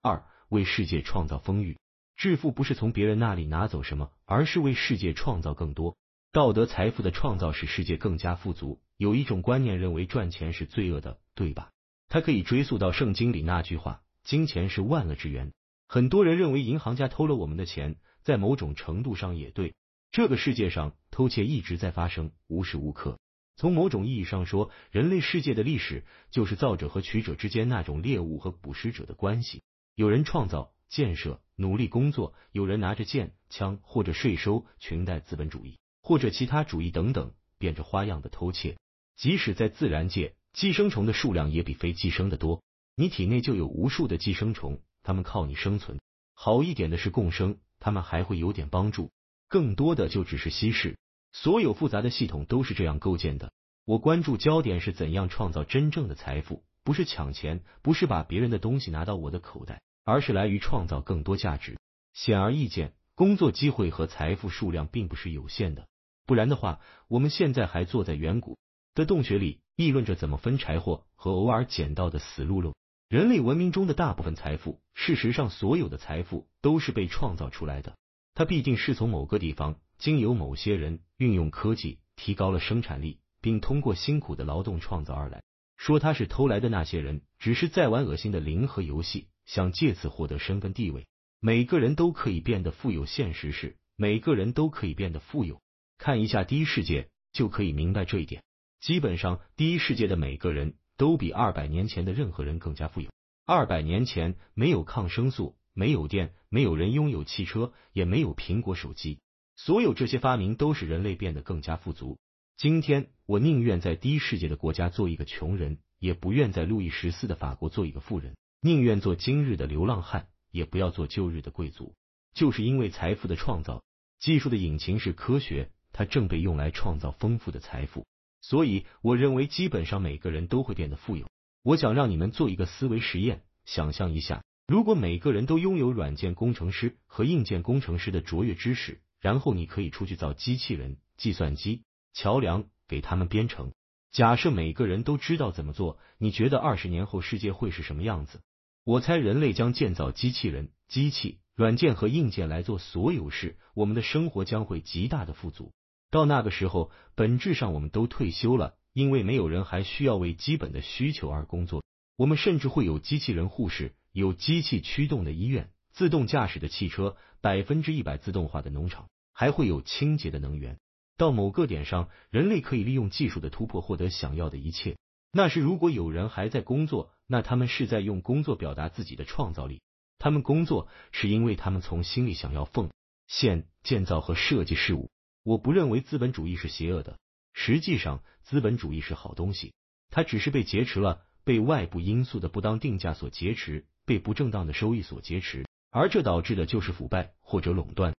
二、为世界创造丰裕。致富不是从别人那里拿走什么，而是为世界创造更多。道德财富的创造使世界更加富足。有一种观念认为赚钱是罪恶的，对吧？它可以追溯到圣经里那句话：“金钱是万恶之源。”很多人认为银行家偷了我们的钱，在某种程度上也对。这个世界上偷窃一直在发生，无时无刻。从某种意义上说，人类世界的历史就是造者和取者之间那种猎物和捕食者的关系。有人创造、建设、努力工作；有人拿着剑、枪或者税收，裙带资本主义或者其他主义等等，变着花样的偷窃。即使在自然界，寄生虫的数量也比非寄生的多。你体内就有无数的寄生虫，它们靠你生存。好一点的是共生，它们还会有点帮助；更多的就只是稀释。所有复杂的系统都是这样构建的。我关注焦点是怎样创造真正的财富，不是抢钱，不是把别人的东西拿到我的口袋，而是来于创造更多价值。显而易见，工作机会和财富数量并不是有限的，不然的话，我们现在还坐在远古。的洞穴里议论着怎么分柴火和偶尔捡到的死鹿肉。人类文明中的大部分财富，事实上所有的财富都是被创造出来的。它必定是从某个地方经由某些人运用科技提高了生产力，并通过辛苦的劳动创造而来。说他是偷来的那些人，只是在玩恶心的零和游戏，想借此获得身份地位。每个人都可以变得富有，现实是每个人都可以变得富有。看一下第一世界就可以明白这一点。基本上，第一世界的每个人都比二百年前的任何人更加富有。二百年前没有抗生素，没有电，没有人拥有汽车，也没有苹果手机。所有这些发明都使人类变得更加富足。今天，我宁愿在第一世界的国家做一个穷人，也不愿在路易十四的法国做一个富人；宁愿做今日的流浪汉，也不要做旧日的贵族。就是因为财富的创造，技术的引擎是科学，它正被用来创造丰富的财富。所以，我认为基本上每个人都会变得富有。我想让你们做一个思维实验，想象一下，如果每个人都拥有软件工程师和硬件工程师的卓越知识，然后你可以出去造机器人、计算机、桥梁，给他们编程。假设每个人都知道怎么做，你觉得二十年后世界会是什么样子？我猜人类将建造机器人、机器、软件和硬件来做所有事，我们的生活将会极大的富足。到那个时候，本质上我们都退休了，因为没有人还需要为基本的需求而工作。我们甚至会有机器人护士，有机器驱动的医院，自动驾驶的汽车，百分之一百自动化的农场，还会有清洁的能源。到某个点上，人类可以利用技术的突破获得想要的一切。那是如果有人还在工作，那他们是在用工作表达自己的创造力。他们工作是因为他们从心里想要奉献、建造和设计事物。我不认为资本主义是邪恶的，实际上资本主义是好东西，它只是被劫持了，被外部因素的不当定价所劫持，被不正当的收益所劫持，而这导致的就是腐败或者垄断。